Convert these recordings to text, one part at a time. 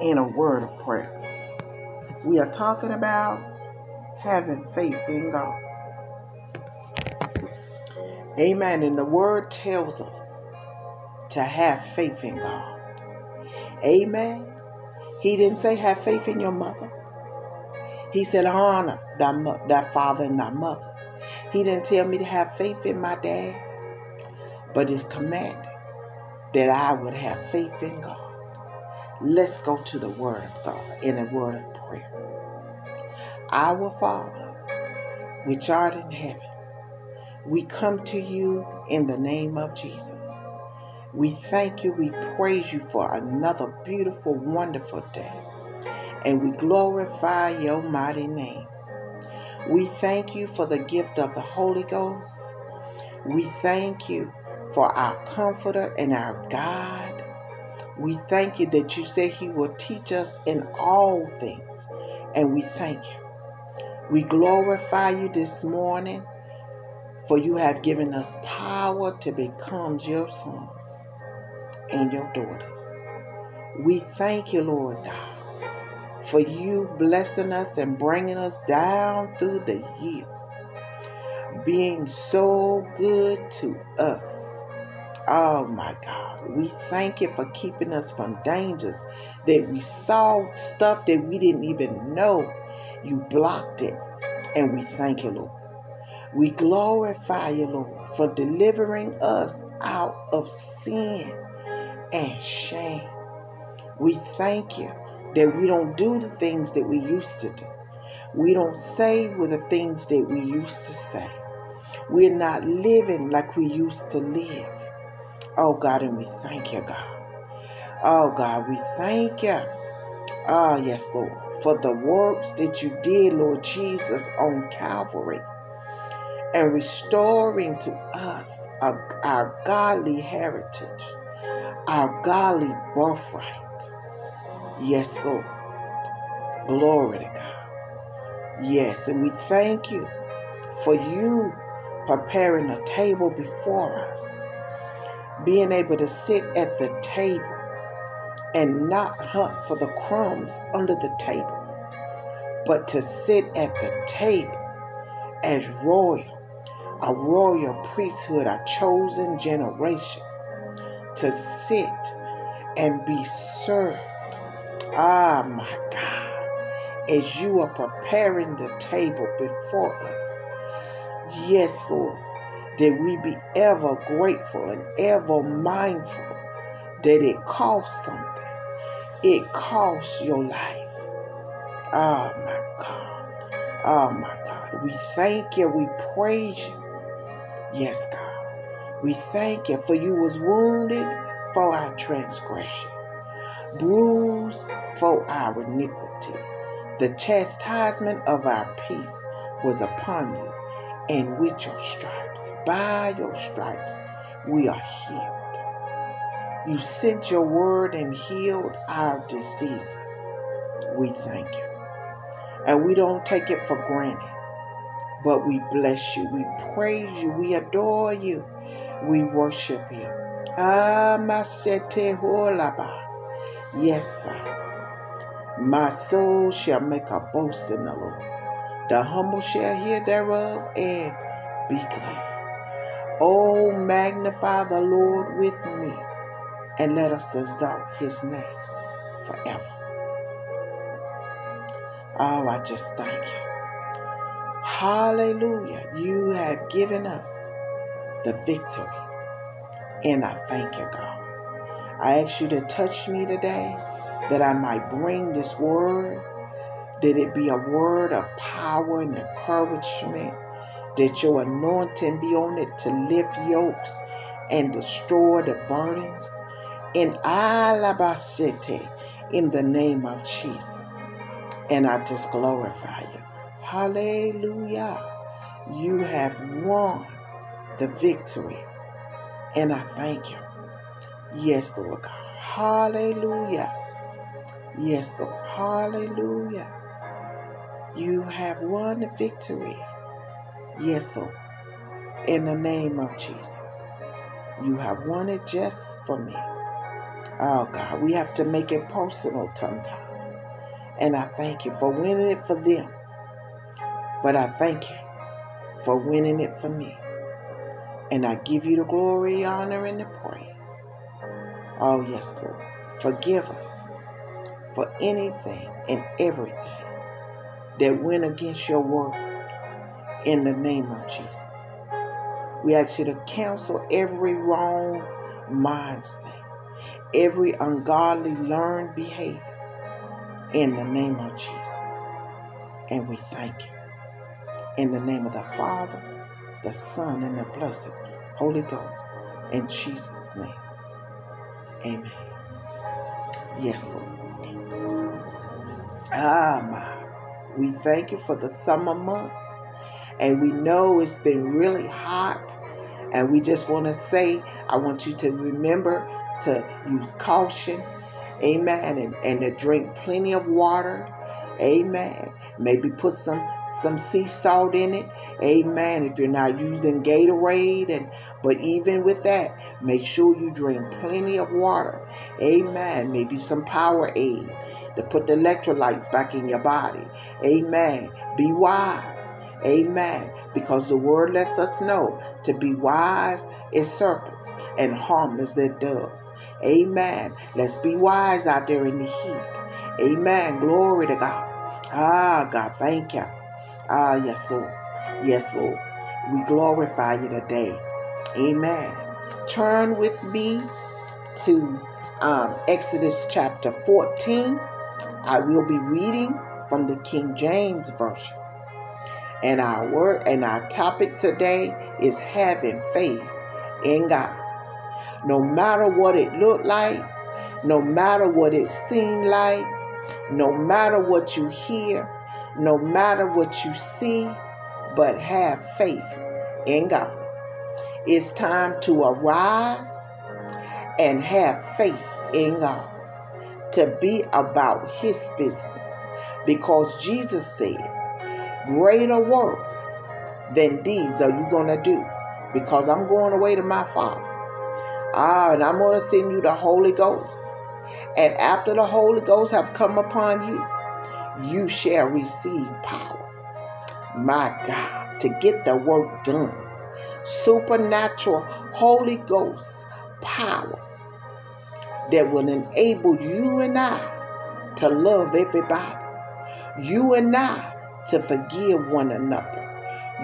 in a word of prayer. We are talking about having faith in God. Amen. And the word tells us to have faith in God. Amen. He didn't say have faith in your mother. He said honor thy, thy father and thy mother. He didn't tell me to have faith in my dad, but it's commanded that I would have faith in God. Let's go to the Word of God in a word of prayer. Our Father, which art in heaven, we come to you in the name of Jesus. We thank you, we praise you for another beautiful, wonderful day, and we glorify your mighty name. We thank you for the gift of the Holy Ghost. We thank you for our comforter and our God. We thank you that you say He will teach us in all things, and we thank you. We glorify you this morning, for you have given us power to become your sons and your daughters. We thank you, Lord God, for you blessing us and bringing us down through the years, being so good to us. Oh my God, we thank you for keeping us from dangers that we saw stuff that we didn't even know. You blocked it, and we thank you, Lord. We glorify you, Lord, for delivering us out of sin and shame. We thank you that we don't do the things that we used to do. We don't say with the things that we used to say. We're not living like we used to live. Oh God, and we thank you, God. Oh God, we thank you. Ah, oh, yes, Lord, for the works that you did, Lord Jesus, on Calvary and restoring to us our, our godly heritage our godly birthright. Yes, Lord. Glory to God. Yes, and we thank you for you preparing a table before us, being able to sit at the table and not hunt for the crumbs under the table, but to sit at the table as royal, a royal priesthood, a chosen generation to sit and be served. Ah, my God, as you are preparing the table before us. Yes, Lord, that we be ever grateful and ever mindful that it costs something. It costs your life. Oh, my God. Oh, my God. We thank you. We praise you. Yes, God. We thank you for you was wounded for our transgression, bruised for our iniquity. The chastisement of our peace was upon you, and with your stripes, by your stripes, we are healed. You sent your word and healed our diseases. We thank you. And we don't take it for granted, but we bless you, we praise you, we adore you we worship you. Yes, sir. My soul shall make a boast in the Lord. The humble shall hear thereof and be glad. Oh, magnify the Lord with me, and let us exalt his name forever. Oh, I just thank you. Hallelujah. You have given us the victory. And I thank you, God. I ask you to touch me today that I might bring this word, that it be a word of power and encouragement, that your anointing be on it to lift yokes and destroy the burdens. In Alabasete, in the name of Jesus. And I just glorify you. Hallelujah. You have won the victory. And I thank you. Yes, Lord God. Hallelujah. Yes, Lord. Hallelujah. You have won the victory. Yes, Lord. In the name of Jesus. You have won it just for me. Oh God, we have to make it personal sometimes. And I thank you for winning it for them. But I thank you for winning it for me. And I give you the glory, honor, and the praise. Oh, yes, Lord. Forgive us for anything and everything that went against your word in the name of Jesus. We ask you to cancel every wrong mindset, every ungodly learned behavior in the name of Jesus. And we thank you. In the name of the Father, the Son, and the blessed Holy Ghost. In Jesus' name. Amen. Yes, Lord. Ah, my. We thank you for the summer months. And we know it's been really hot. And we just want to say, I want you to remember to use caution. Amen. And, and to drink plenty of water. Amen. Maybe put some some sea salt in it. Amen. If you're not using Gatorade and but even with that, make sure you drink plenty of water. Amen. Maybe some Powerade to put the electrolytes back in your body. Amen. Be wise. Amen. Because the word lets us know to be wise as serpents and harmless as doves. Amen. Let's be wise out there in the heat. Amen. Glory to God. Ah, God, thank you. Ah, yes, Lord. Yes, Lord. We glorify you today. Amen. Turn with me to um, Exodus chapter 14. I will be reading from the King James Version. And our word and our topic today is having faith in God. No matter what it looked like, no matter what it seemed like, no matter what you hear, no matter what you see, but have faith in God. It's time to arise and have faith in God, to be about His business. Because Jesus said, Greater works than these are you going to do, because I'm going away to my Father. Ah, and I'm going to send you the Holy Ghost. And after the Holy Ghost have come upon you, you shall receive power. My God, to get the work done. Supernatural Holy Ghost power that will enable you and I to love everybody. You and I to forgive one another.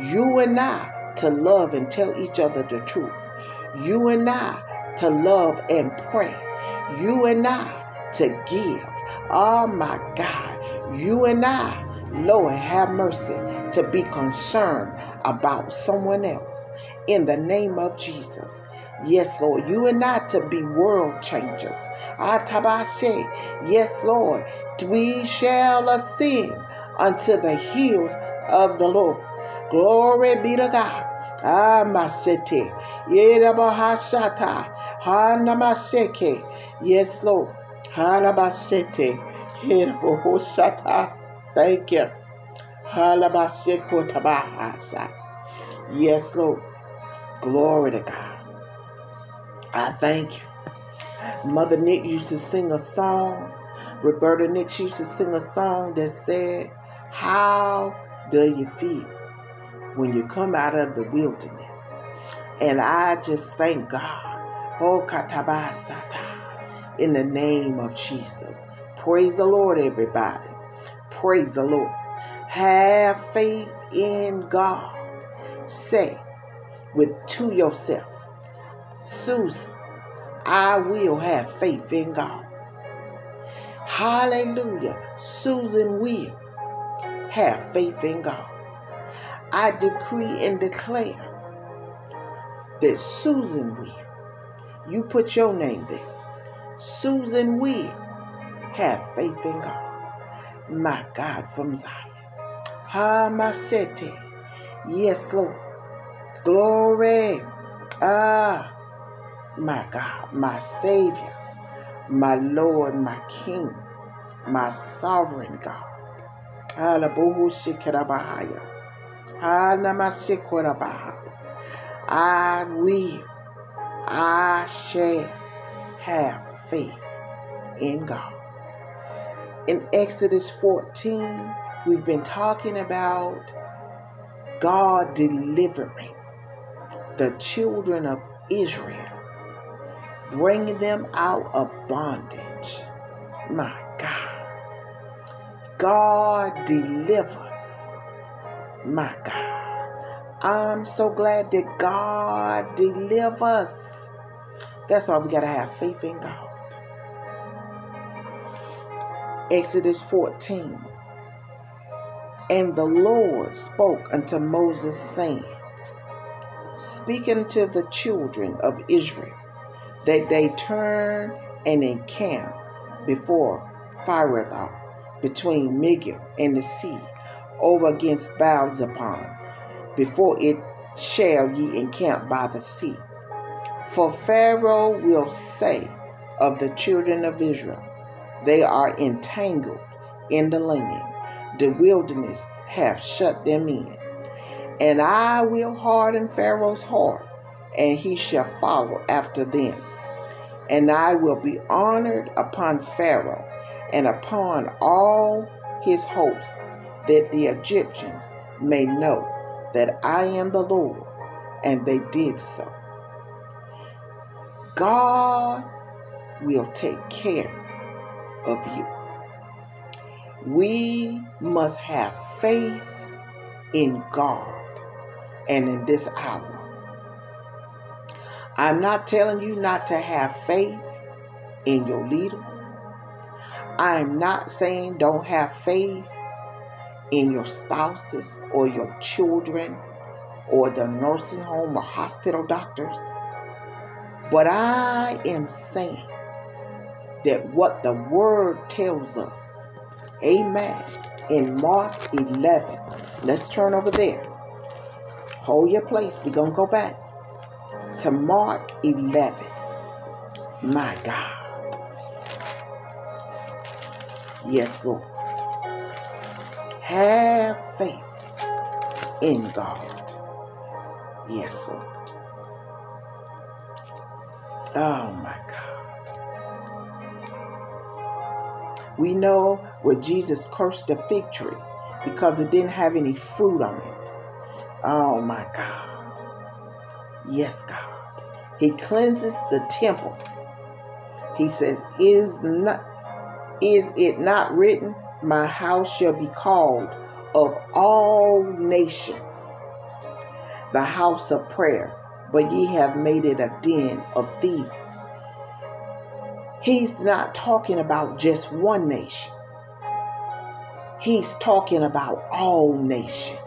You and I to love and tell each other the truth. You and I to love and pray. You and I to give. Oh my God. You and I, Lord, have mercy to be concerned about someone else in the name of Jesus. Yes, Lord. You and I to be world changers. Ah, Atabashe. Yes, Lord. We shall ascend unto the hills of the Lord. Glory be to God. Ah, Masete. Yerabahashata. Hanamaseke. Yes, Lord. Hanabasete. Thank you. Yes, Lord. Glory to God. I thank you. Mother Nick used to sing a song. Roberta Nick used to sing a song that said, How do you feel when you come out of the wilderness? And I just thank God. Oh, katabasata. In the name of Jesus. Praise the Lord, everybody. Praise the Lord. Have faith in God. Say with to yourself, Susan, I will have faith in God. Hallelujah. Susan will have faith in God. I decree and declare that Susan will. You put your name there. Susan will have faith in God. My God from Zion. Ha Masete. Yes, Lord. Glory. Ah, my God, my Savior, my Lord, my King, my sovereign God. Alabuhu Shikarabahaya. Hanamasikurabahaya. I will, I shall have faith in God. In Exodus 14, we've been talking about God delivering the children of Israel, bringing them out of bondage. My God. God delivers. My God. I'm so glad that God delivers. That's why we got to have faith in God. Exodus 14. And the Lord spoke unto Moses, saying, Speaking to the children of Israel, that they turn and encamp before Pirathon, between Migdol and the sea, over against Baal-zephon, before it shall ye encamp by the sea. For Pharaoh will say of the children of Israel, they are entangled in the land. The wilderness hath shut them in. And I will harden Pharaoh's heart, and he shall follow after them. And I will be honored upon Pharaoh and upon all his hosts, that the Egyptians may know that I am the Lord. And they did so. God will take care of you. We must have faith in God and in this hour. I'm not telling you not to have faith in your leaders. I'm not saying don't have faith in your spouses or your children or the nursing home or hospital doctors. But I am saying that what the word tells us, amen, in Mark 11, let's turn over there. Hold your place. We're going to go back to Mark 11. My God. Yes, Lord. Have faith in God. Yes, Lord. Oh, my God. We know where Jesus cursed the fig tree because it didn't have any fruit on it. Oh my God. Yes, God. He cleanses the temple. He says, Is not is it not written, My house shall be called of all nations, the house of prayer, but ye have made it a den of thieves. He's not talking about just one nation. He's talking about all nations.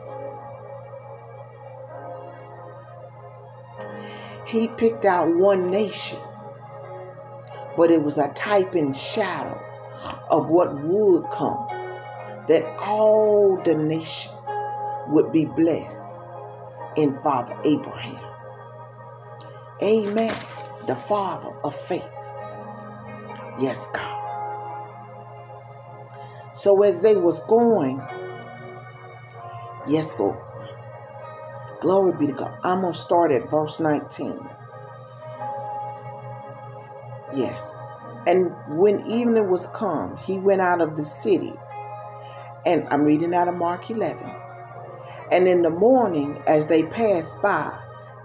He picked out one nation, but it was a type and shadow of what would come, that all the nations would be blessed in Father Abraham. Amen. The father of faith. Yes, God. So as they was going, yes, Lord. Glory be to God. I'm going to start at verse 19. Yes. And when evening was come, he went out of the city. And I'm reading out of Mark 11. And in the morning, as they passed by,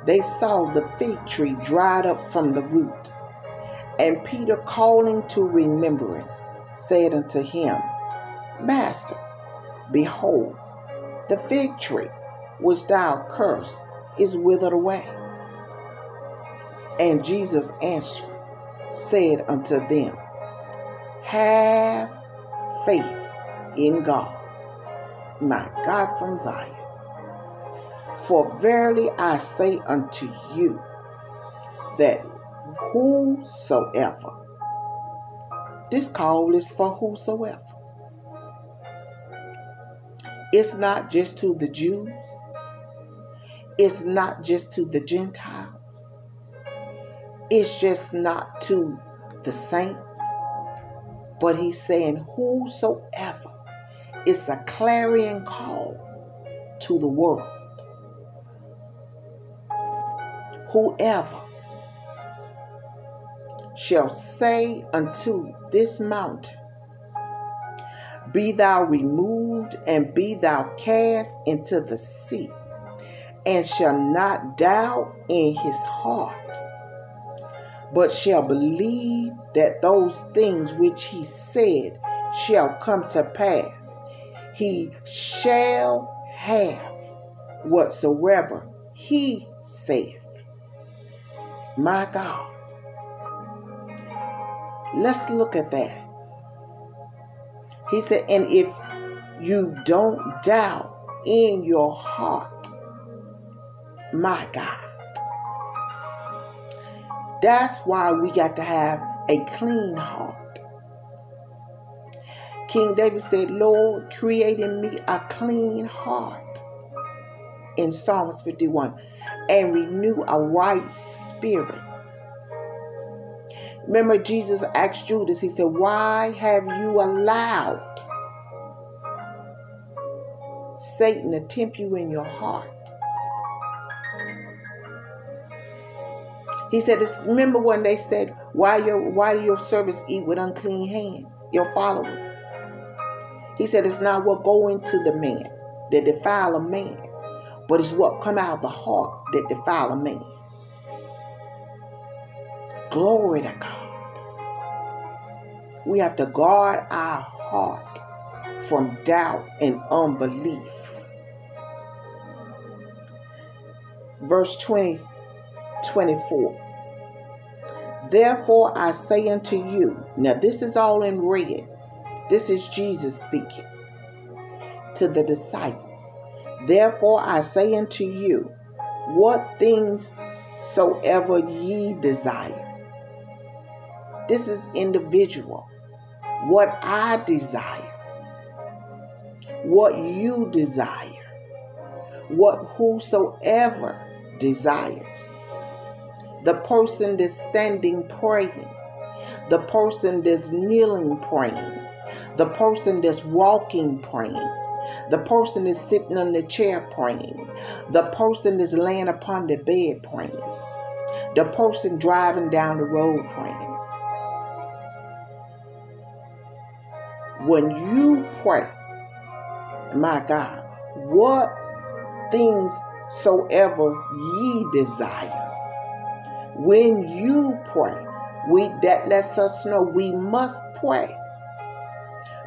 they saw the fig tree dried up from the root. And Peter, calling to remembrance, said unto him, Master, behold, the fig tree which thou cursed is withered away. And Jesus answered, said unto them, Have faith in God, my God from Zion. For verily I say unto you, that whosoever. This call is for whosoever. It's not just to the Jews. It's not just to the Gentiles. It's just not to the saints. But he's saying, whosoever. It's a clarion call to the world. Whoever shall say unto this mountain, Be thou removed and be thou cast into the sea, and shall not doubt in his heart, but shall believe that those things which he said shall come to pass, he shall have whatsoever he saith. My God. Let's look at that. He said, and if you don't doubt in your heart, my God. That's why we got to have a clean heart. King David said, Lord, create in me a clean heart in Psalms 51 and renew a right spirit. Remember, Jesus asked Judas, He said, Why have you allowed Satan to tempt you in your heart? He said, Remember when they said, Why, your, why do your servants eat with unclean hands? Your followers. He said, It's not what go into the man that defile a man, but it's what come out of the heart that defile a man. Glory to God. We have to guard our heart from doubt and unbelief. Verse 20, 24. Therefore I say unto you, now this is all in red. This is Jesus speaking to the disciples. Therefore I say unto you, what things soever ye desire. This is individual. What I desire. What you desire. What whosoever desires. The person that's standing praying. The person that's kneeling praying. The person that's walking praying the person is sitting on the chair praying. The person is laying upon the bed praying. The person driving down the road praying. When you pray, my God, what things soever ye desire, when you pray, we that lets us know we must pray.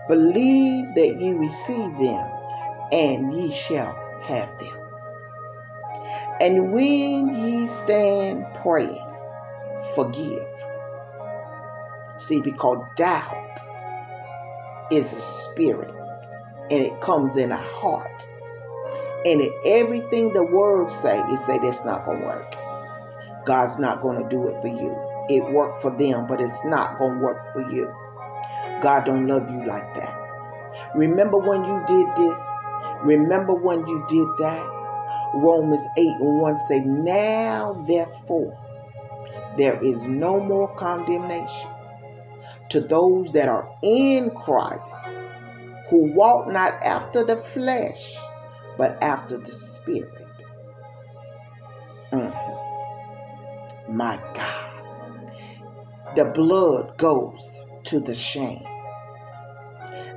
Believe that ye receive them and ye shall have them. And when ye stand praying, forgive. See, because doubt is a spirit and it comes in a heart. And everything the word say, it say that's not to work. God's not going to do it for you. It worked for them, but it's not going to work for you. God don't love you like that. Remember when you did this? Remember when you did that? Romans 8 and 1 say, Now therefore, there is no more condemnation to those that are in Christ, who walk not after the flesh, but after the Spirit. Mm-hmm. My God. The blood goes to the shame.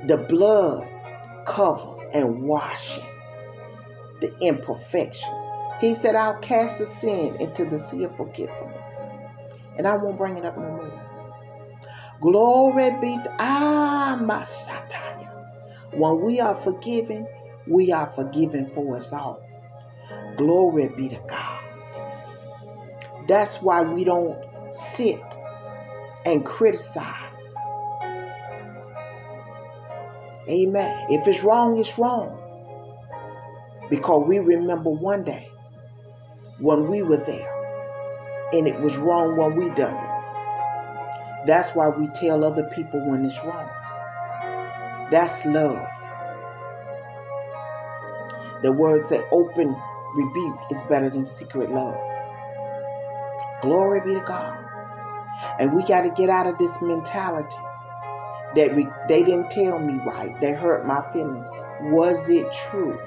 The blood covers and washes the imperfections. He said, I'll cast the sin into the sea of forgetfulness. And I won't bring it up no more. Glory be to ah, Amashataya. When we are forgiven, we are forgiven for us all. Glory be to God. That's why we don't sit and criticize Amen. If it's wrong, it's wrong. Because we remember one day when we were there and it was wrong when we done it. That's why we tell other people when it's wrong. That's love. The word say open rebuke is better than secret love. Glory be to God. And we got to get out of this mentality that re- they didn't tell me right. They hurt my feelings. Was it true?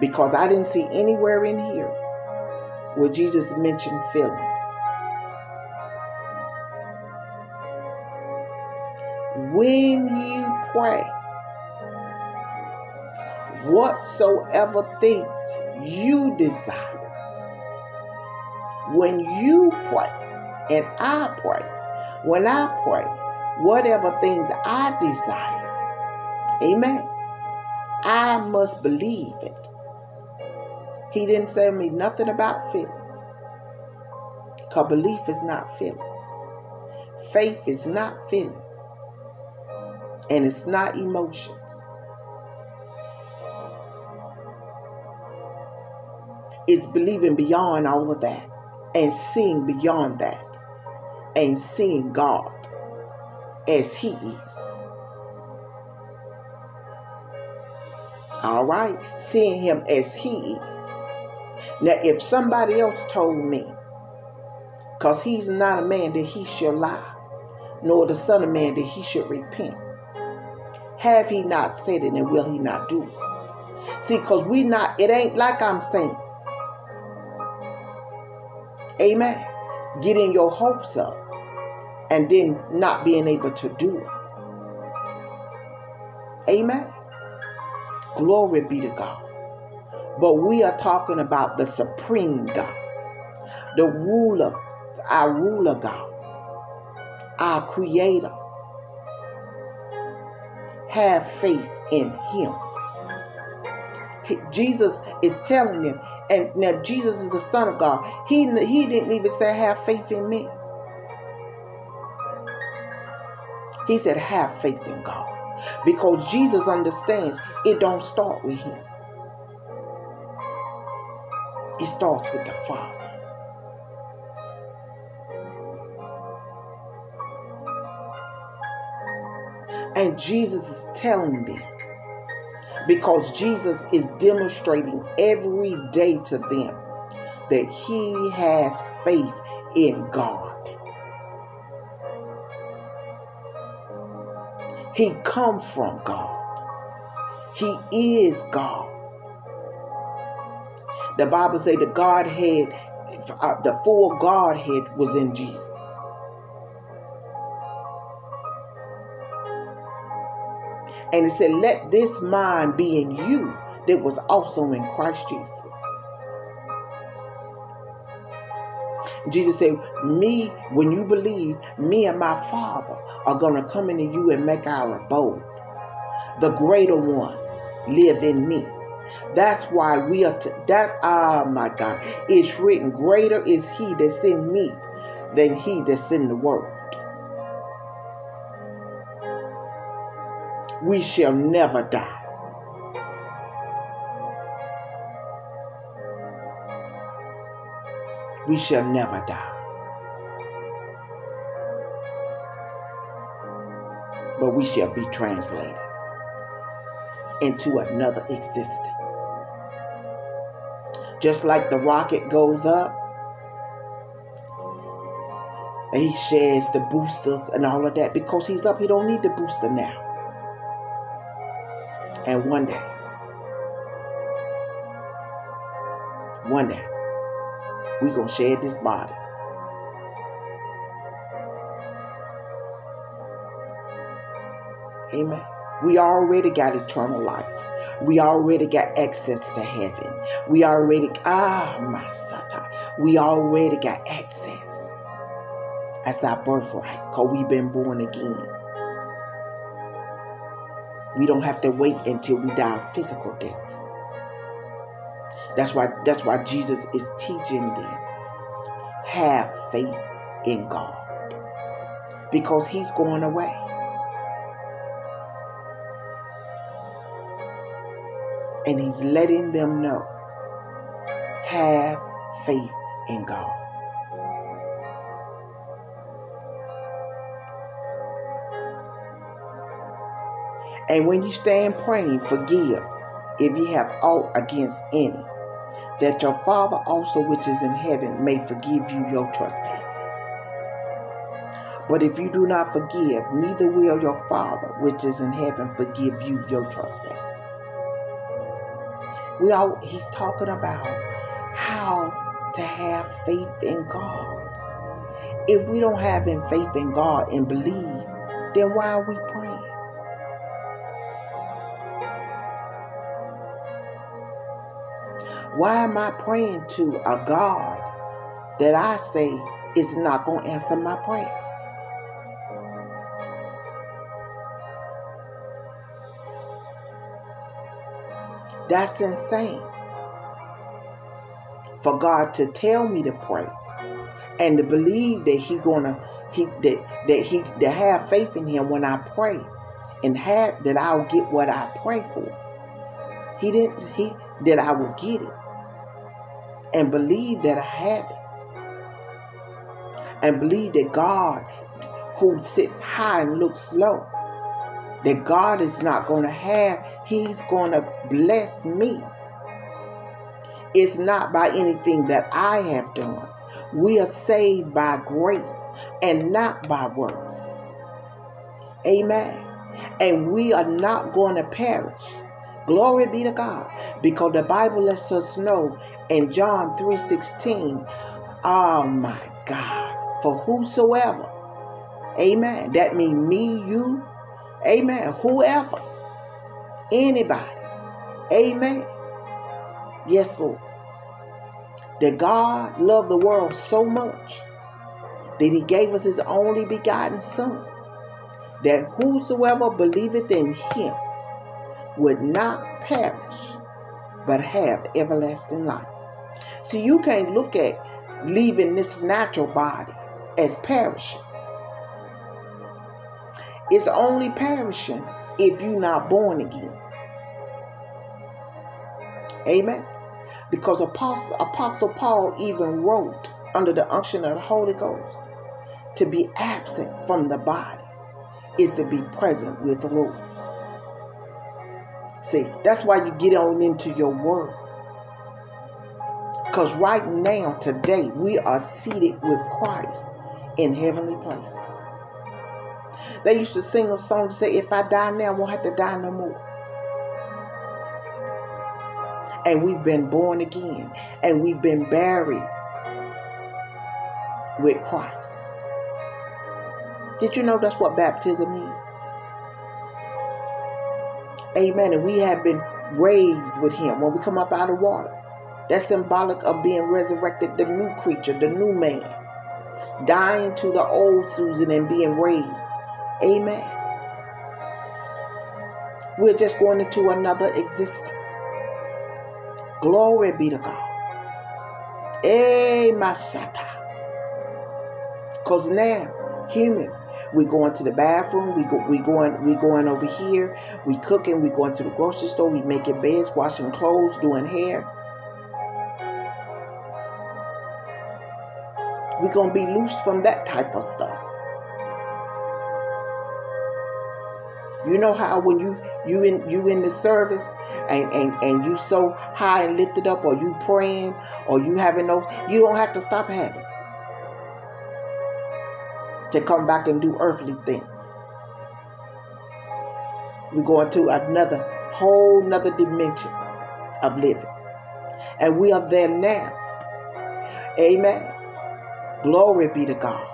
Because I didn't see anywhere in here where Jesus mentioned feelings. When you pray, whatsoever things you desire, when you pray, and I pray, when I pray, whatever things I desire, amen, I must believe it. He didn't say me nothing about feelings. Because belief is not feelings. Faith is not feelings. And it's not emotions. It's believing beyond all of that and seeing beyond that and seeing God as He is. All right? Seeing Him as He is. Now, if somebody else told me, because He's not a man that He shall lie, nor the Son of Man that He should repent. Have He not said it and will He not do it? See, because we not, it ain't like I'm saying. Amen. Getting your hopes up and then not being able to do it. Amen. Glory be to God. But we are talking about the supreme God, the ruler, our ruler God, our creator. Have faith in him. Jesus is telling them, and now Jesus is the Son of God. He, he didn't even say, Have faith in me. He said, Have faith in God. Because Jesus understands it don't start with him. It starts with the Father. And Jesus is telling them because Jesus is demonstrating every day to them that he has faith in God. He comes from God. He is God. The Bible say the Godhead, uh, the full Godhead was in Jesus. And it said, Let this mind be in you that was also in Christ Jesus. Jesus said, Me, when you believe, me and my Father are going to come into you and make our abode. The greater one live in me. That's why we are, to, that's, ah, oh my God. It's written, Greater is he that's in me than he that's in the world. We shall never die. We shall never die. But we shall be translated into another existence. Just like the rocket goes up, and he shares the boosters and all of that because he's up. He don't need the booster now. And one day, one day, we to shed this body. Amen. We already got eternal life. We already got access to heaven. We already, ah, my sata. We already got access. That's our birthright because we've been born again. We don't have to wait until we die physical death. That's why that's why Jesus is teaching them. Have faith in God. Because he's going away. And he's letting them know. Have faith in God. And when you stand praying, forgive if ye have aught against any, that your Father also which is in heaven may forgive you your trespasses. But if you do not forgive, neither will your Father which is in heaven forgive you your trespasses. We all he's talking about how to have faith in God. If we don't have in faith in God and believe, then why are we praying? Why am I praying to a God that I say is not going to answer my prayer? That's insane. For God to tell me to pray and to believe that He gonna he that that he to have faith in Him when I pray and have that I'll get what I pray for. He didn't he that I will get it and believe that I have it. And believe that God who sits high and looks low that God is not going to have, He's going to bless me. It's not by anything that I have done. We are saved by grace and not by works. Amen. And we are not going to perish. Glory be to God. Because the Bible lets us know in John 3:16, oh my God, for whosoever, amen. That means me, you, Amen. Whoever, anybody. Amen. Yes, Lord. That God loved the world so much that he gave us his only begotten Son, that whosoever believeth in him would not perish, but have everlasting life. See, you can't look at leaving this natural body as perishing. It's only perishing if you're not born again. Amen. Because Apostle, Apostle Paul even wrote under the unction of the Holy Ghost to be absent from the body is to be present with the Lord. See, that's why you get on into your word. Because right now, today, we are seated with Christ in heavenly places. They used to sing a song to say, If I die now, I won't have to die no more. And we've been born again, and we've been buried with Christ. Did you know that's what baptism is? Amen. And we have been raised with Him when we come up out of water. That's symbolic of being resurrected, the new creature, the new man. Dying to the old Susan and being raised Amen. We're just going into another existence. Glory be to God. Eh, Amen. Because now, human, we going to the bathroom, we go we going we going over here, we cooking, we going to the grocery store, we making beds, washing clothes, doing hair. We're gonna be loose from that type of stuff. You know how when you you in you in the service and, and, and you so high and lifted up or you praying or you having no you don't have to stop having to come back and do earthly things. We're going to another whole another dimension of living. And we are there now. Amen. Glory be to God.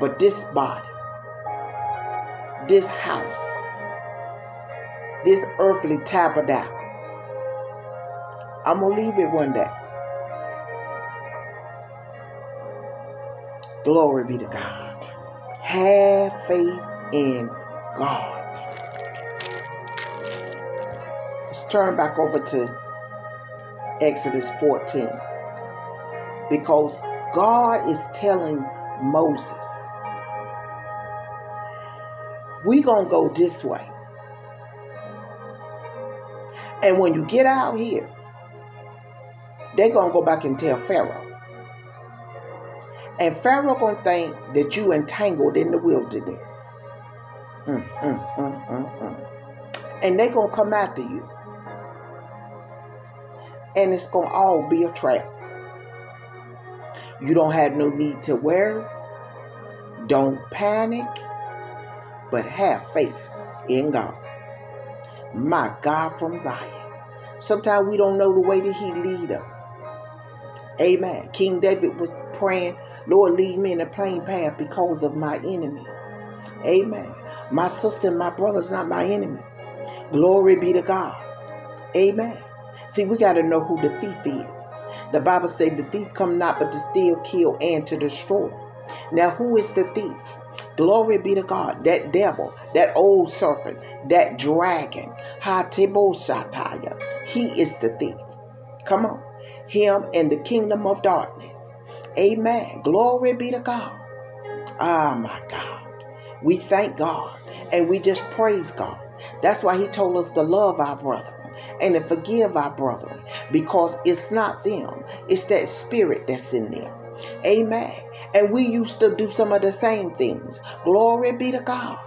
But this body this house, this earthly tabernacle. I'm going to leave it one day. Glory be to God. Have faith in God. Let's turn back over to Exodus 14. Because God is telling Moses we're gonna go this way. And when you get out here, they're gonna go back and tell Pharaoh. And Pharaoh gonna think that you entangled in the wilderness. Mm, mm, mm, mm, mm. and they're gonna come after you. And it's gonna all be a trap. You don't have no need to worry. Don't panic but have faith in God. My God from Zion. Sometimes we don't know the way that He lead us. Amen. King David was praying, Lord, lead me in a plain path because of my enemies. Amen. My sister and my brother is not my enemy. Glory be to God. Amen. See, we got to know who the thief is. The Bible says the thief come not but to steal, kill, and to destroy. Now, who is the thief? Glory be to God. That devil, that old serpent, that dragon, Hatibosataya. He is the thief. Come on. Him and the kingdom of darkness. Amen. Glory be to God. Ah, oh, my God. We thank God and we just praise God. That's why He told us to love our brother and to forgive our brethren because it's not them, it's that spirit that's in them. Amen. And we used to do some of the same things. Glory be to God.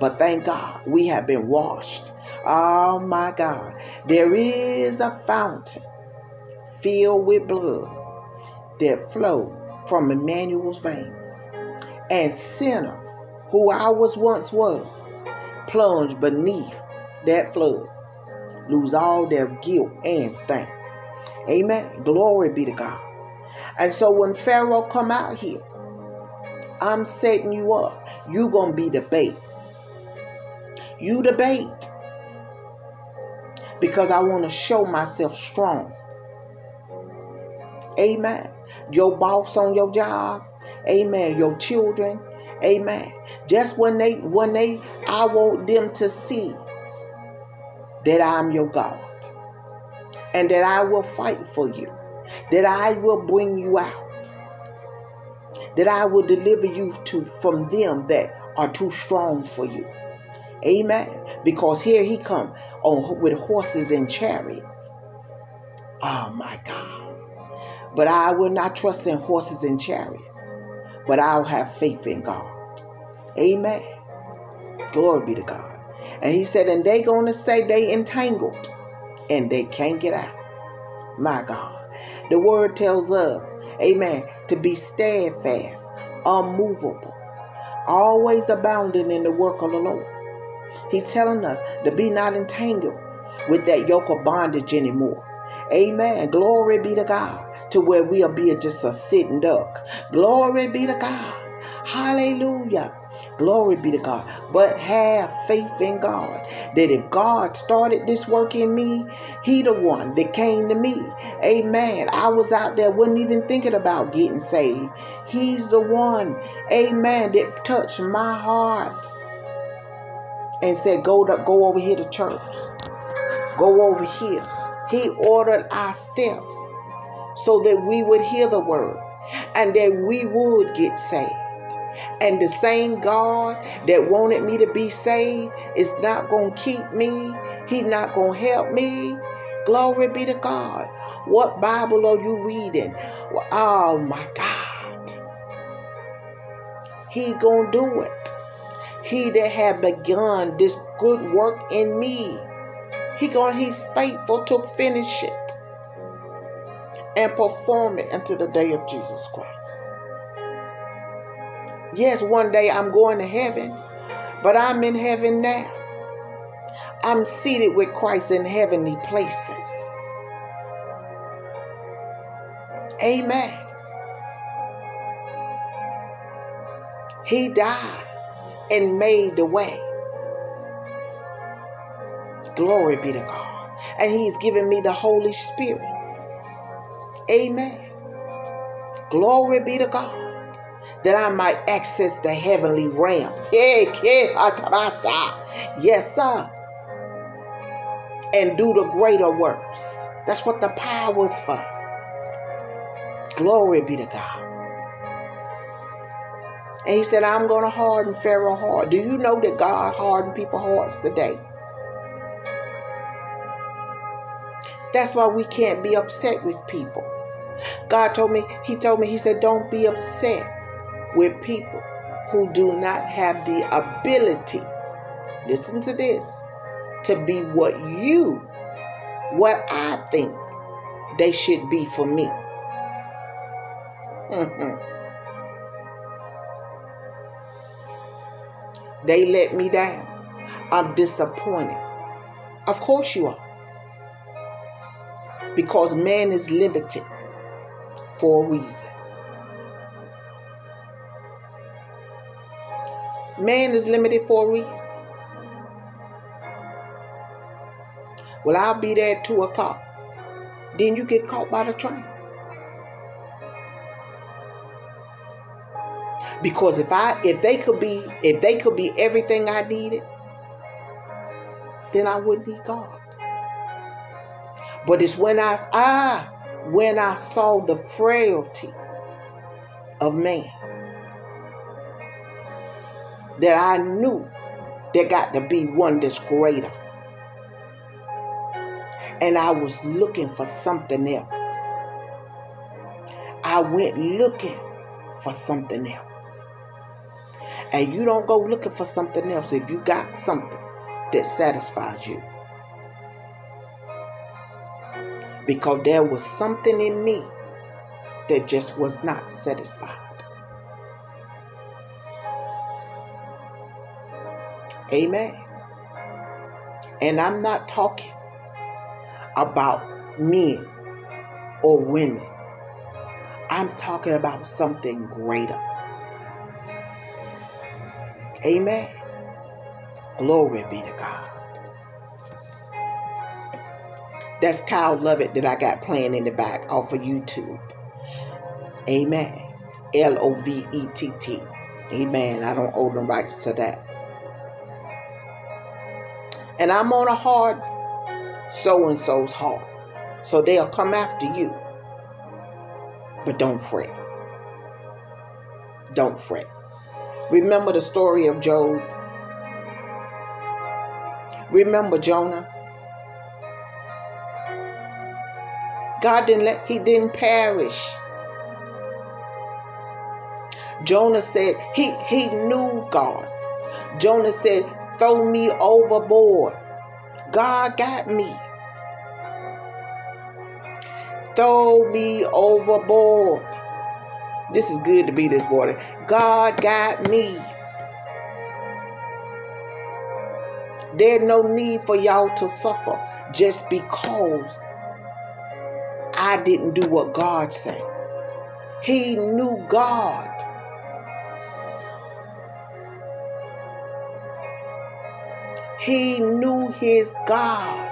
But thank God we have been washed. Oh my God. There is a fountain filled with blood that flowed from Emmanuel's veins. And sinners, who I was once was, plunged beneath that flood, lose all their guilt and stain. Amen. Glory be to God. And so when Pharaoh come out here, I'm setting you up. You gonna be the bait. You the bait. Because I want to show myself strong. Amen. Your boss on your job. Amen. Your children. Amen. Just when they when they I want them to see that I'm your God. And that I will fight for you that I will bring you out, that I will deliver you to from them that are too strong for you. Amen. Because here he come on with horses and chariots. Oh my God. But I will not trust in horses and chariots, but I'll have faith in God. Amen. Glory be to God. And he said, and they gonna say they entangled and they can't get out. My God. The word tells us, amen, to be steadfast, unmovable, always abounding in the work of the Lord. He's telling us to be not entangled with that yoke of bondage anymore. Amen. Glory be to God. To where we'll be just a sitting duck. Glory be to God. Hallelujah. Glory be to God. But have faith in God that if God started this work in me, He the one that came to me. Amen. I was out there, wasn't even thinking about getting saved. He's the one, amen, that touched my heart and said, Go to, go over here to church. Go over here. He ordered our steps so that we would hear the word and that we would get saved. And the same God that wanted me to be saved is not going to keep me. He's not going to help me. Glory be to God. What Bible are you reading? Oh my God. He going to do it. He that have begun this good work in me. He going he's faithful to finish it and perform it until the day of Jesus Christ. Yes, one day I'm going to heaven, but I'm in heaven now. I'm seated with Christ in heavenly places. Amen. He died and made the way. Glory be to God. And He's given me the Holy Spirit. Amen. Glory be to God that I might access the heavenly realms. Yes, sir. And do the greater works. That's what the power is for. Glory be to God. And he said, I'm going to harden Pharaoh's heart. Do you know that God hardened people's hearts today? That's why we can't be upset with people. God told me, He told me, He said, don't be upset with people who do not have the ability, listen to this, to be what you, what I think they should be for me. They let me down. I'm disappointed. Of course you are. Because man is limited. For a reason. Man is limited for a reason. Well, I'll be there at 2 o'clock. Then you get caught by the train. Because if I if they could be if they could be everything I needed, then I wouldn't need God. But it's when I ah when I saw the frailty of man that I knew there got to be one that's greater. And I was looking for something else. I went looking for something else. And you don't go looking for something else if you got something that satisfies you. Because there was something in me that just was not satisfied. Amen. And I'm not talking about men or women. I'm talking about something greater. Amen. Glory be to God. That's Kyle Lovett that I got playing in the back off of YouTube. Amen. L O V E T T. Amen. I don't owe them rights to that. And I'm on a hard so and so's heart. So they'll come after you. But don't fret. Don't fret. Remember the story of Job. Remember Jonah. God didn't let he didn't perish. Jonah said he he knew God. Jonah said, throw me overboard. God got me. Throw me overboard. This is good to be this water. God got me. There's no need for y'all to suffer just because I didn't do what God said. He knew God. He knew his God.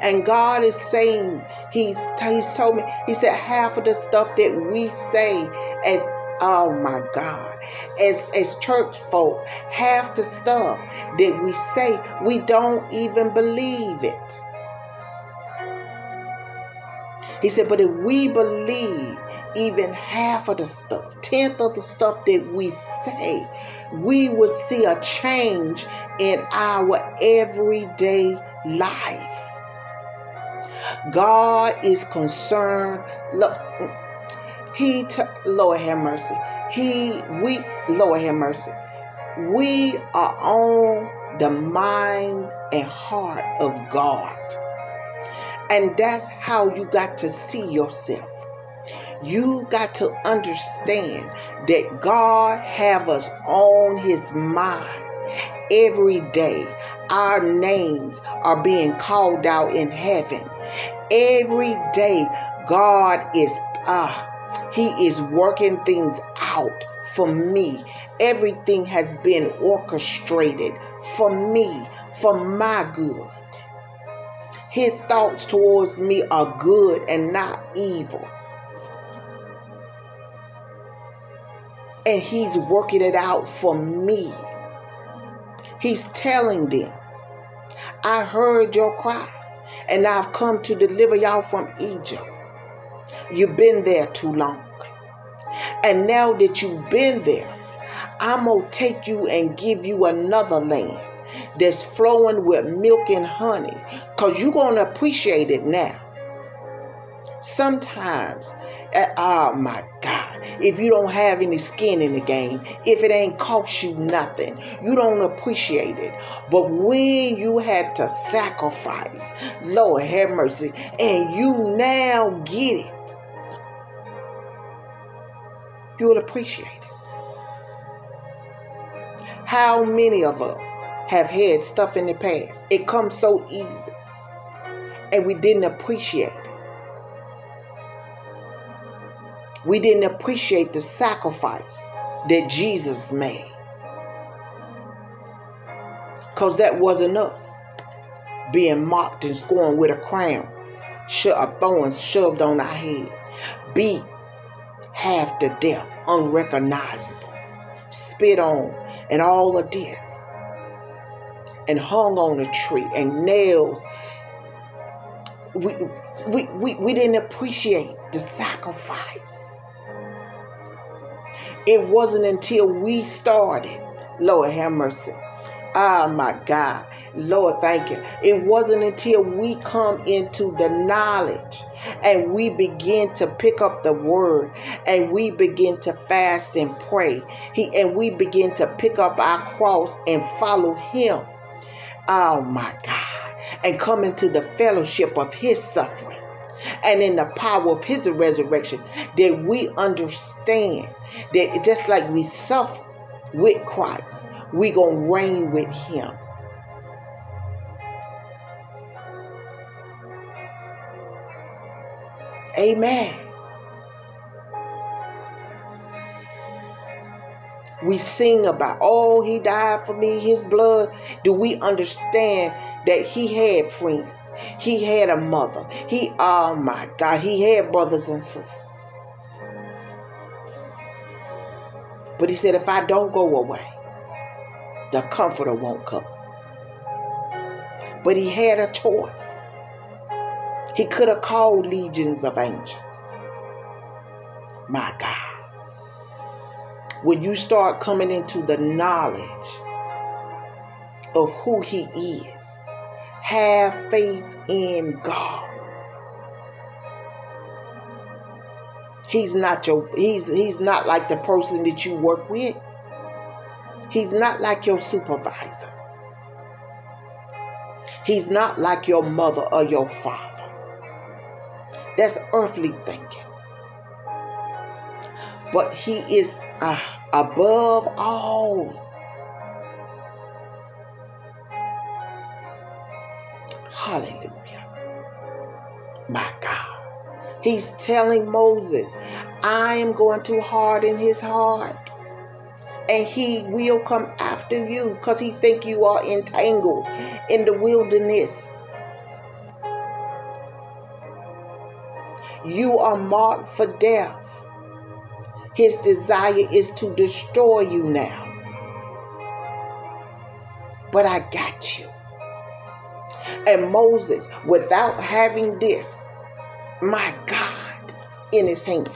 And God is saying, He's, he's told me, He said, half of the stuff that we say as, oh my God, as, as church folk, half the stuff that we say, we don't even believe it. He said, but if we believe even half of the stuff, tenth of the stuff that we say, we would see a change in our everyday life. God is concerned. Look, He, t- Lord have mercy. He, we, Lord have mercy. We are on the mind and heart of God. And that's how you got to see yourself. You got to understand that God have us on his mind every day. Our names are being called out in heaven. Every day God is ah uh, he is working things out for me. Everything has been orchestrated for me, for my good. His thoughts towards me are good and not evil. And he's working it out for me. He's telling them, I heard your cry, and I've come to deliver y'all from Egypt. You've been there too long. And now that you've been there, I'm going to take you and give you another land that's flowing with milk and honey because you're going to appreciate it now. Sometimes, eh, oh my God, if you don't have any skin in the game, if it ain't cost you nothing, you don't appreciate it. But when you had to sacrifice, Lord have mercy, and you now get it, you'll appreciate it. How many of us have had stuff in the past. It comes so easy. And we didn't appreciate it. We didn't appreciate the sacrifice that Jesus made. Because that wasn't us being mocked and scorned with a crown, of thorns shoved on our head, beat half to death, unrecognizable, spit on, and all of this, and hung on a tree, and nails. We, we, we, we didn't appreciate the sacrifice. It wasn't until we started, Lord have mercy. Ah, my God. Lord, thank you. It wasn't until we come into the knowledge and we begin to pick up the word and we begin to fast and pray. He and we begin to pick up our cross and follow him. Oh my God. And come into the fellowship of his suffering and in the power of his resurrection that we understand that just like we suffer with Christ, we gonna reign with him. Amen. We sing about, oh, he died for me, his blood. Do we understand that he had friends? He had a mother. He, oh my God, he had brothers and sisters. But he said, if I don't go away, the comforter won't come. But he had a choice. He could have called legions of angels. My God. When you start coming into the knowledge of who He is, have faith in God. He's not your he's he's not like the person that you work with. He's not like your supervisor. He's not like your mother or your father. That's earthly thinking. But He is uh, above all. Hallelujah. My God. He's telling Moses, I am going to harden his heart. And he will come after you because he think you are entangled in the wilderness. You are marked for death. His desire is to destroy you now. But I got you. And Moses, without having this, my God, in his hand,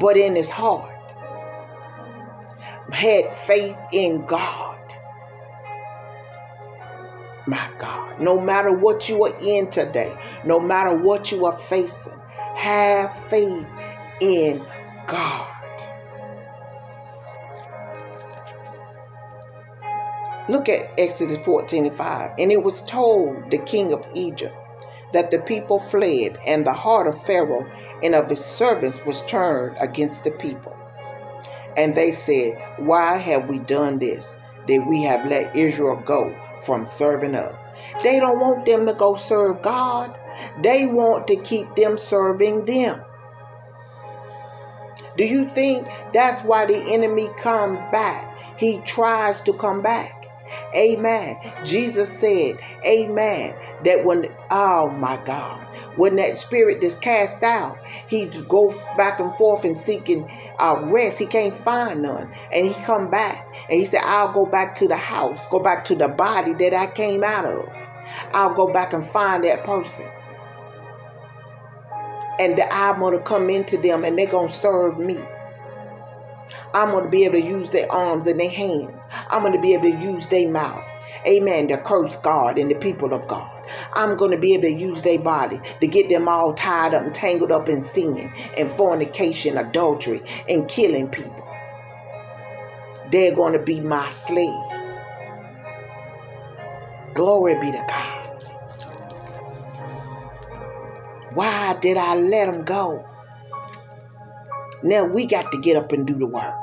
but in his heart, had faith in God my God, no matter what you are in today, no matter what you are facing, have faith in God. Look at Exodus 14 and 5. And it was told the king of Egypt that the people fled, and the heart of Pharaoh and of his servants was turned against the people. And they said, Why have we done this, that we have let Israel go from serving us. They don't want them to go serve God. They want to keep them serving them. Do you think that's why the enemy comes back? He tries to come back. Amen. Jesus said, Amen, that when, oh my God, when that spirit is cast out, he go back and forth and seeking uh, rest. He can't find none. And he come back and he said, I'll go back to the house, go back to the body that I came out of. I'll go back and find that person. And I'm going to come into them and they're going to serve me. I'm going to be able to use their arms and their hands. I'm going to be able to use their mouth. Amen. To curse God and the people of God. I'm going to be able to use their body to get them all tied up and tangled up in sin and fornication, adultery, and killing people. They're going to be my slave. Glory be to God. Why did I let them go? Now we got to get up and do the work.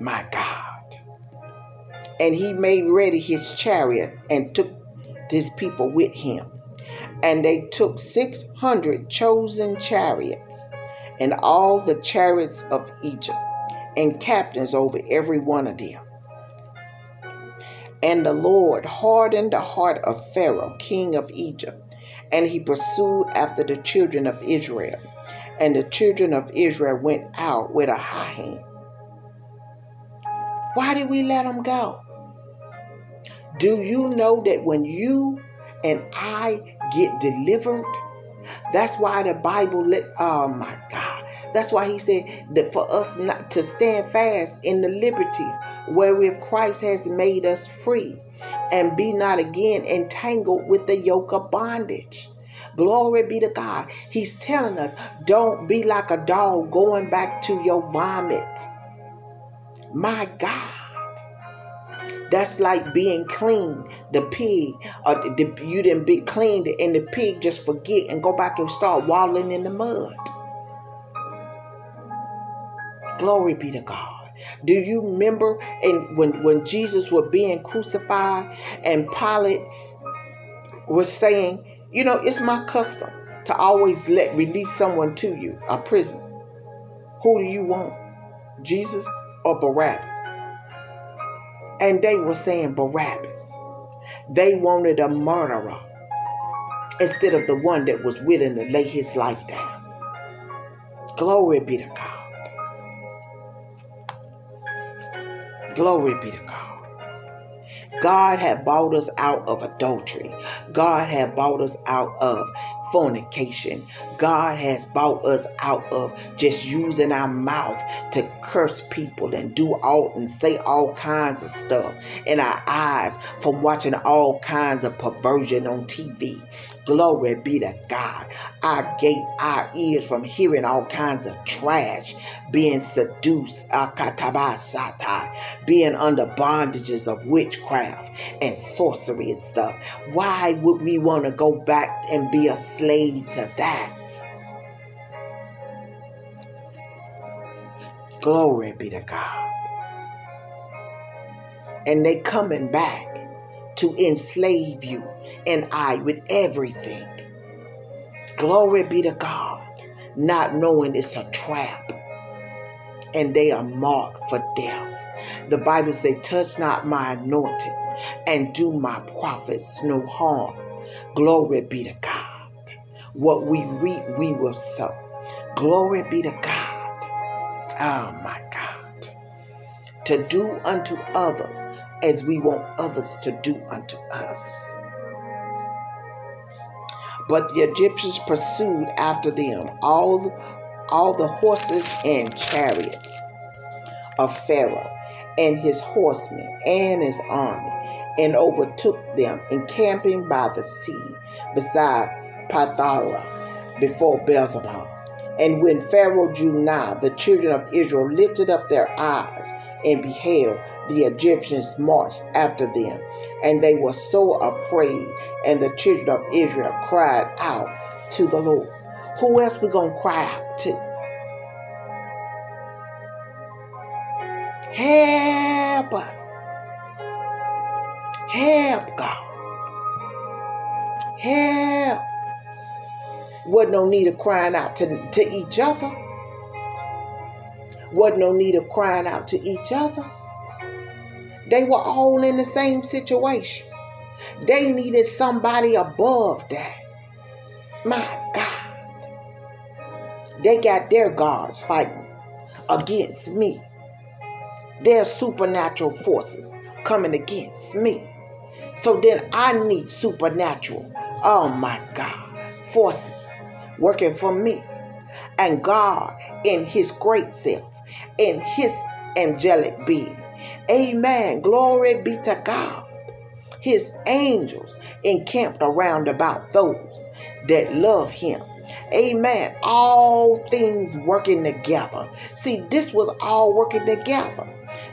My God. And he made ready his chariot and took his people with him. And they took 600 chosen chariots and all the chariots of Egypt and captains over every one of them. And the Lord hardened the heart of Pharaoh, king of Egypt, and he pursued after the children of Israel. And the children of Israel went out with a high hand. Why did we let them go? Do you know that when you and I get delivered, that's why the Bible let, oh my God, that's why he said that for us not to stand fast in the liberty wherewith Christ has made us free and be not again entangled with the yoke of bondage. Glory be to God. He's telling us don't be like a dog going back to your vomit. My God. That's like being clean. The pig, uh, or the, you didn't be cleaned, and the pig just forget and go back and start wallowing in the mud. Glory be to God. Do you remember and when, when Jesus was being crucified and Pilate was saying, you know, it's my custom to always let release someone to you, a prisoner. Who do you want? Jesus or Barabbas? And they were saying Barabbas. They wanted a murderer instead of the one that was willing to lay his life down. Glory be to God. Glory be to God. God had bought us out of adultery. God had bought us out of fornication. God has bought us out of just using our mouth to curse people and do all and say all kinds of stuff. And our eyes from watching all kinds of perversion on TV. Glory be to God. I gate, our ears from hearing all kinds of trash, being seduced, being under bondages of witchcraft and sorcery and stuff. Why would we want to go back and be a slave to that? Glory be to God. And they coming back to enslave you and I with everything. Glory be to God, not knowing it's a trap and they are marked for death. The Bible says, Touch not my anointed and do my prophets no harm. Glory be to God. What we reap, we will sow. Glory be to God. Oh my God. To do unto others as we want others to do unto us. But the Egyptians pursued after them all, all the horses and chariots of Pharaoh and his horsemen and his army, and overtook them, encamping by the sea beside Pathara before Baalzephon. And when Pharaoh drew nigh, the children of Israel lifted up their eyes and beheld the Egyptians marched after them, and they were so afraid. And the children of Israel cried out to the Lord. Who else we gonna cry out to? Help us. Help God. Help. Wasn't no need of crying out to, to each other. Wasn't no need of crying out to each other. They were all in the same situation. They needed somebody above that. My God. They got their gods fighting against me. Their supernatural forces coming against me. So then I need supernatural, oh my God, forces working for me. And God in His great self, in His angelic being, Amen. Glory be to God. His angels encamped around about those that love him. Amen. All things working together. See, this was all working together.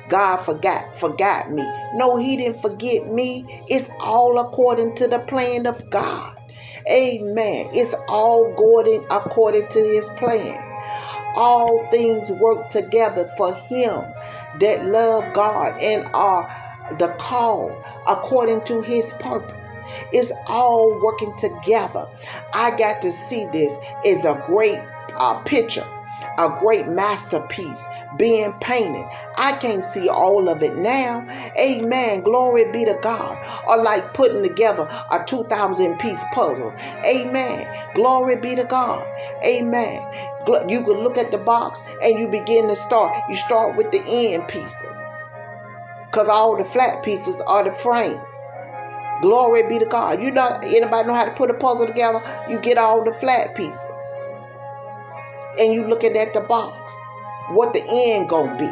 God forgot forgot me. No, he didn't forget me. It's all according to the plan of God. Amen. It's all going according to his plan. All things work together for him that love God and are the call according to his purpose. It's all working together. I got to see this as a great uh, picture a great masterpiece being painted. I can't see all of it now. Amen. Glory be to God. Or like putting together a 2,000 piece puzzle. Amen. Glory be to God. Amen. You can look at the box and you begin to start. You start with the end pieces. Because all the flat pieces are the frame. Glory be to God. You know anybody know how to put a puzzle together? You get all the flat pieces and you looking at the box, what the end gonna be.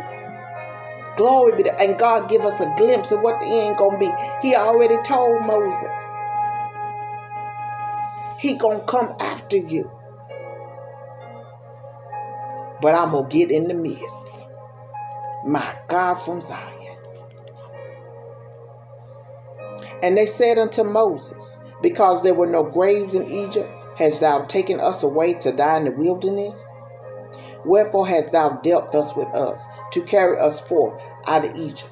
Glory be to and God give us a glimpse of what the end gonna be. He already told Moses. He gonna come after you. But I'm gonna get in the midst. My God from Zion. And they said unto Moses, Because there were no graves in Egypt, hast thou taken us away to die in the wilderness? Wherefore hast thou dealt thus with us, to carry us forth out of Egypt?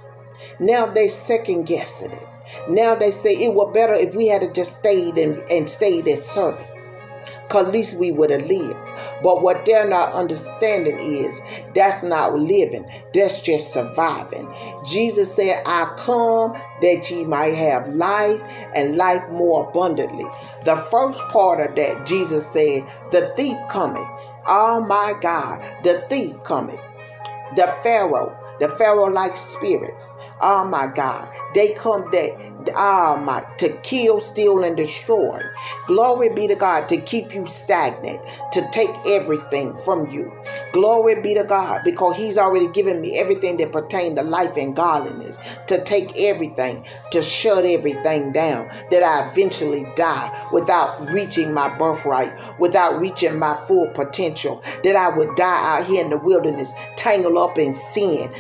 Now they second guessing it. Now they say it were better if we had just stayed and, and stayed as servants. Cause at least we would have lived. But what they're not understanding is that's not living. That's just surviving. Jesus said, I come that ye might have life and life more abundantly. The first part of that, Jesus said, the thief coming Oh my God, the thief coming, the Pharaoh, the Pharaoh like spirits. Oh my God, they come that Ah, my to kill, steal, and destroy. Glory be to God to keep you stagnant, to take everything from you. Glory be to God because He's already given me everything that pertains to life and godliness. To take everything, to shut everything down, that I eventually die without reaching my birthright, without reaching my full potential, that I would die out here in the wilderness, tangled up in sin,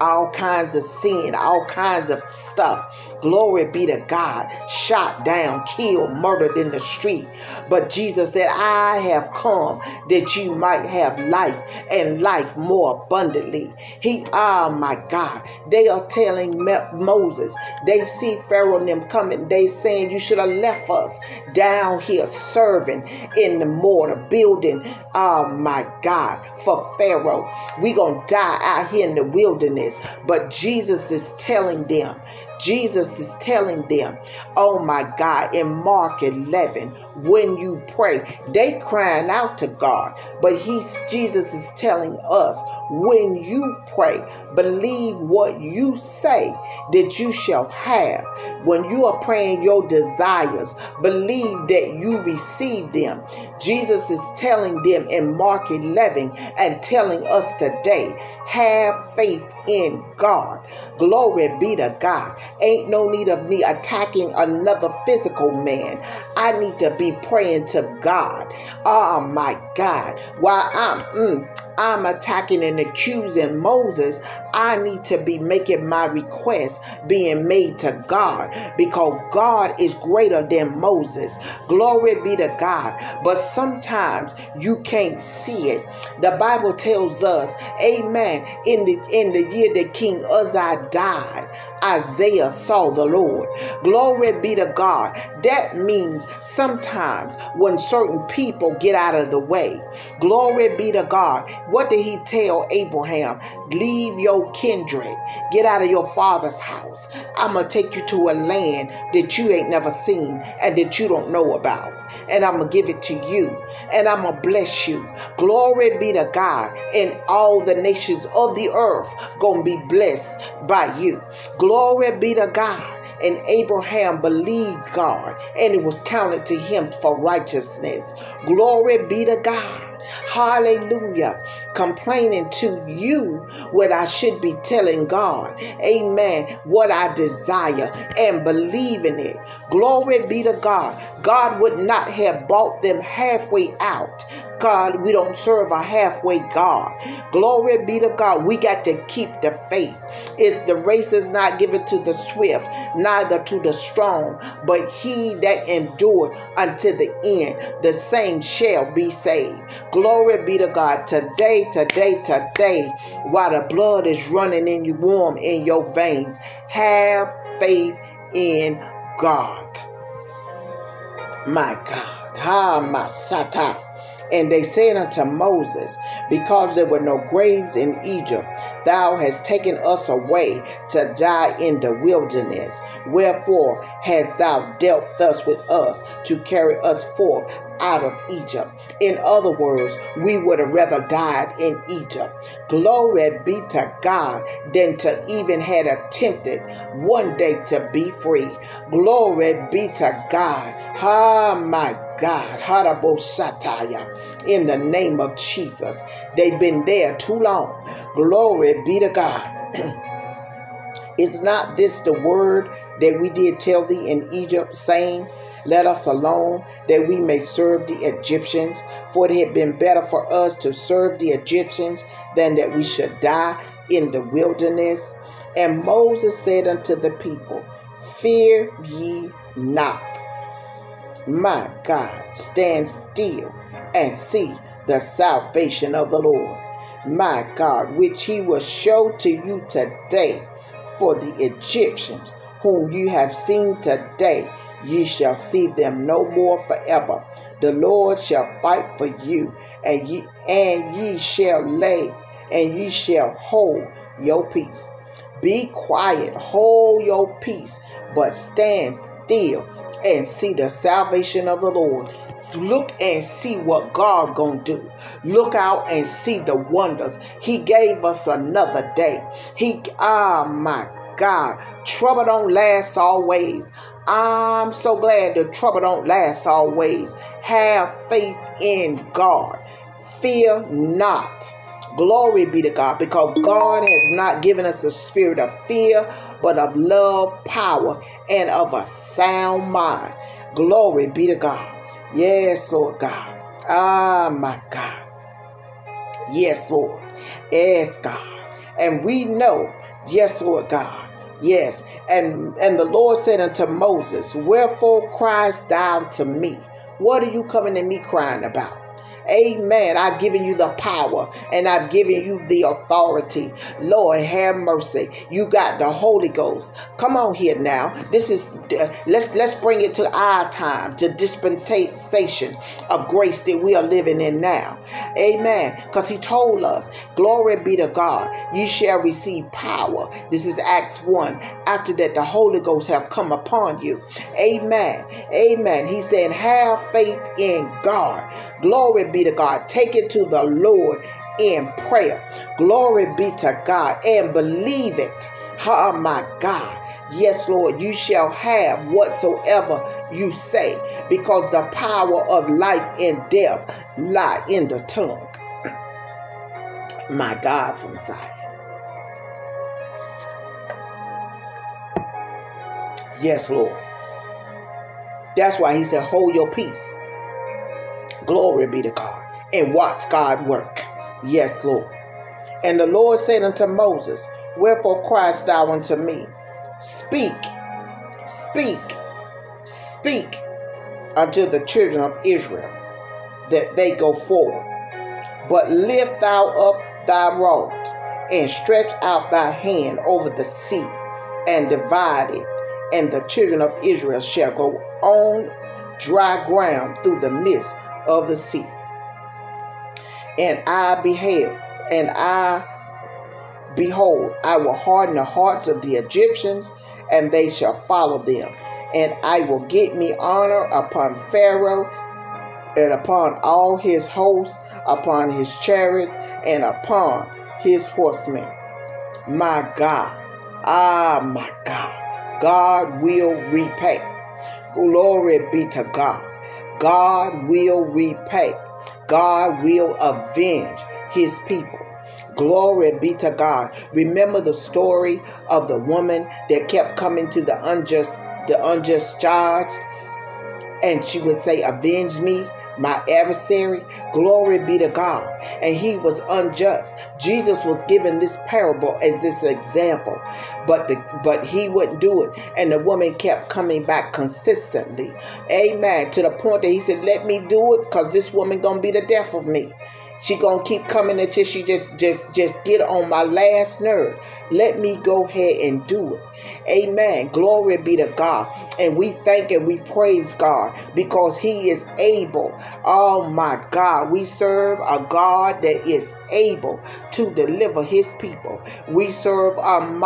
all kinds of sin, all kinds of stuff. Glory be to God. Shot down, killed, murdered in the street. But Jesus said, I have come that you might have life and life more abundantly. He, oh my God, they are telling Moses, they see Pharaoh and them coming. They saying, You should have left us down here serving in the mortar, building, oh my God, for Pharaoh. we going to die out here in the wilderness. But Jesus is telling them, Jesus is telling them, oh my God, in Mark 11, when you pray, they crying out to God, but he's Jesus is telling us, when you pray, believe what you say that you shall have. When you are praying your desires, believe that you receive them. Jesus is telling them in Mark 11 and telling us today, have faith in God. Glory be to God. Ain't no need of me attacking another physical man. I need to be praying to God. Oh my God. While I'm mm, I'm attacking and accusing Moses, I need to be making my request being made to God because God is greater than Moses. Glory be to God. But sometimes you can't see it. The Bible tells us, Amen, in the in the year that King Uzziah died, Isaiah saw the Lord. Glory be to God. That means sometimes when certain people get out of the way, glory be to God. What did he tell Abraham? Leave your kindred, get out of your father's house. I'm going to take you to a land that you ain't never seen and that you don't know about. And I'm going to give it to you. And I'm going to bless you. Glory be to God. And all the nations of the earth going to be blessed by you. Glory be to God. And Abraham believed God, and it was counted to him for righteousness. Glory be to God. Hallelujah. Complaining to you what I should be telling God. Amen. What I desire and believe in it. Glory be to God. God would not have bought them halfway out. God, we don't serve a halfway God. Glory be to God. We got to keep the faith. If the race is not given to the swift, neither to the strong, but he that endured unto the end, the same shall be saved. Glory be to God. Today, today, today, while the blood is running in you warm in your veins, have faith in God. My God. Ha Masata. And they said unto Moses, Because there were no graves in Egypt, thou hast taken us away to die in the wilderness. Wherefore hast thou dealt thus with us to carry us forth out of Egypt? In other words, we would have rather died in Egypt. Glory be to God than to even had attempted one day to be free. Glory be to God. Ah, my God. Harabosataya. In the name of Jesus. They've been there too long. Glory be to God. Is not this the word that we did tell thee in Egypt, saying, Let us alone, that we may serve the Egyptians? For it had been better for us to serve the Egyptians than that we should die in the wilderness. And Moses said unto the people, Fear ye not. My God, stand still and see the salvation of the Lord. My God, which he will show to you today. For the Egyptians whom you have seen today, ye shall see them no more forever. The Lord shall fight for you, and ye and ye shall lay, and ye shall hold your peace. Be quiet, hold your peace, but stand still and see the salvation of the Lord. Look and see what God gonna do. Look out and see the wonders. He gave us another day. He ah my God, trouble don't last always. I'm so glad the trouble don't last always. Have faith in God. Fear not. Glory be to God because God has not given us the spirit of fear, but of love, power, and of a sound mind. Glory be to God. Yes, Lord God. Ah, my God. Yes, Lord. Yes, God. And we know, yes, Lord God. Yes, and and the Lord said unto Moses, Wherefore criest thou to me? What are you coming to me crying about? Amen. I've given you the power and I've given you the authority. Lord, have mercy. You got the Holy Ghost. Come on here now. This is uh, let's let's bring it to our time, to dispensation of grace that we are living in now. Amen. Because he told us, Glory be to God, you shall receive power. This is Acts 1. After that, the Holy Ghost have come upon you. Amen. Amen. He said, Have faith in God. Glory be to God. Take it to the Lord in prayer. Glory be to God and believe it. Oh my God. Yes, Lord, you shall have whatsoever you say, because the power of life and death lie in the tongue. My God from Zion. Yes, Lord. That's why he said, hold your peace. Glory be to God. And watch God work. Yes, Lord. And the Lord said unto Moses, Wherefore criest thou unto me? Speak, speak, speak unto the children of Israel that they go forward. But lift thou up thy rod and stretch out thy hand over the sea and divide it, and the children of Israel shall go on dry ground through the midst of the sea. And I beheld, and I behold, I will harden the hearts of the Egyptians, and they shall follow them. And I will get me honor upon Pharaoh and upon all his hosts, upon his chariot, and upon his horsemen. My God, ah, my God, God will repay. Glory be to God. God will repay. God will avenge his people. Glory be to God. Remember the story of the woman that kept coming to the unjust the unjust judge and she would say, Avenge me my adversary. Glory be to God. And he was unjust. Jesus was given this parable as this example, but the, but he wouldn't do it. And the woman kept coming back consistently. Amen. To the point that he said, Let me do it because this woman gonna be the death of me. She gonna keep coming until she just just just get on my last nerve. Let me go ahead and do it. Amen. Glory be to God. And we thank and we praise God because He is able. Oh my God. We serve a God that is able to deliver His people. We serve a mighty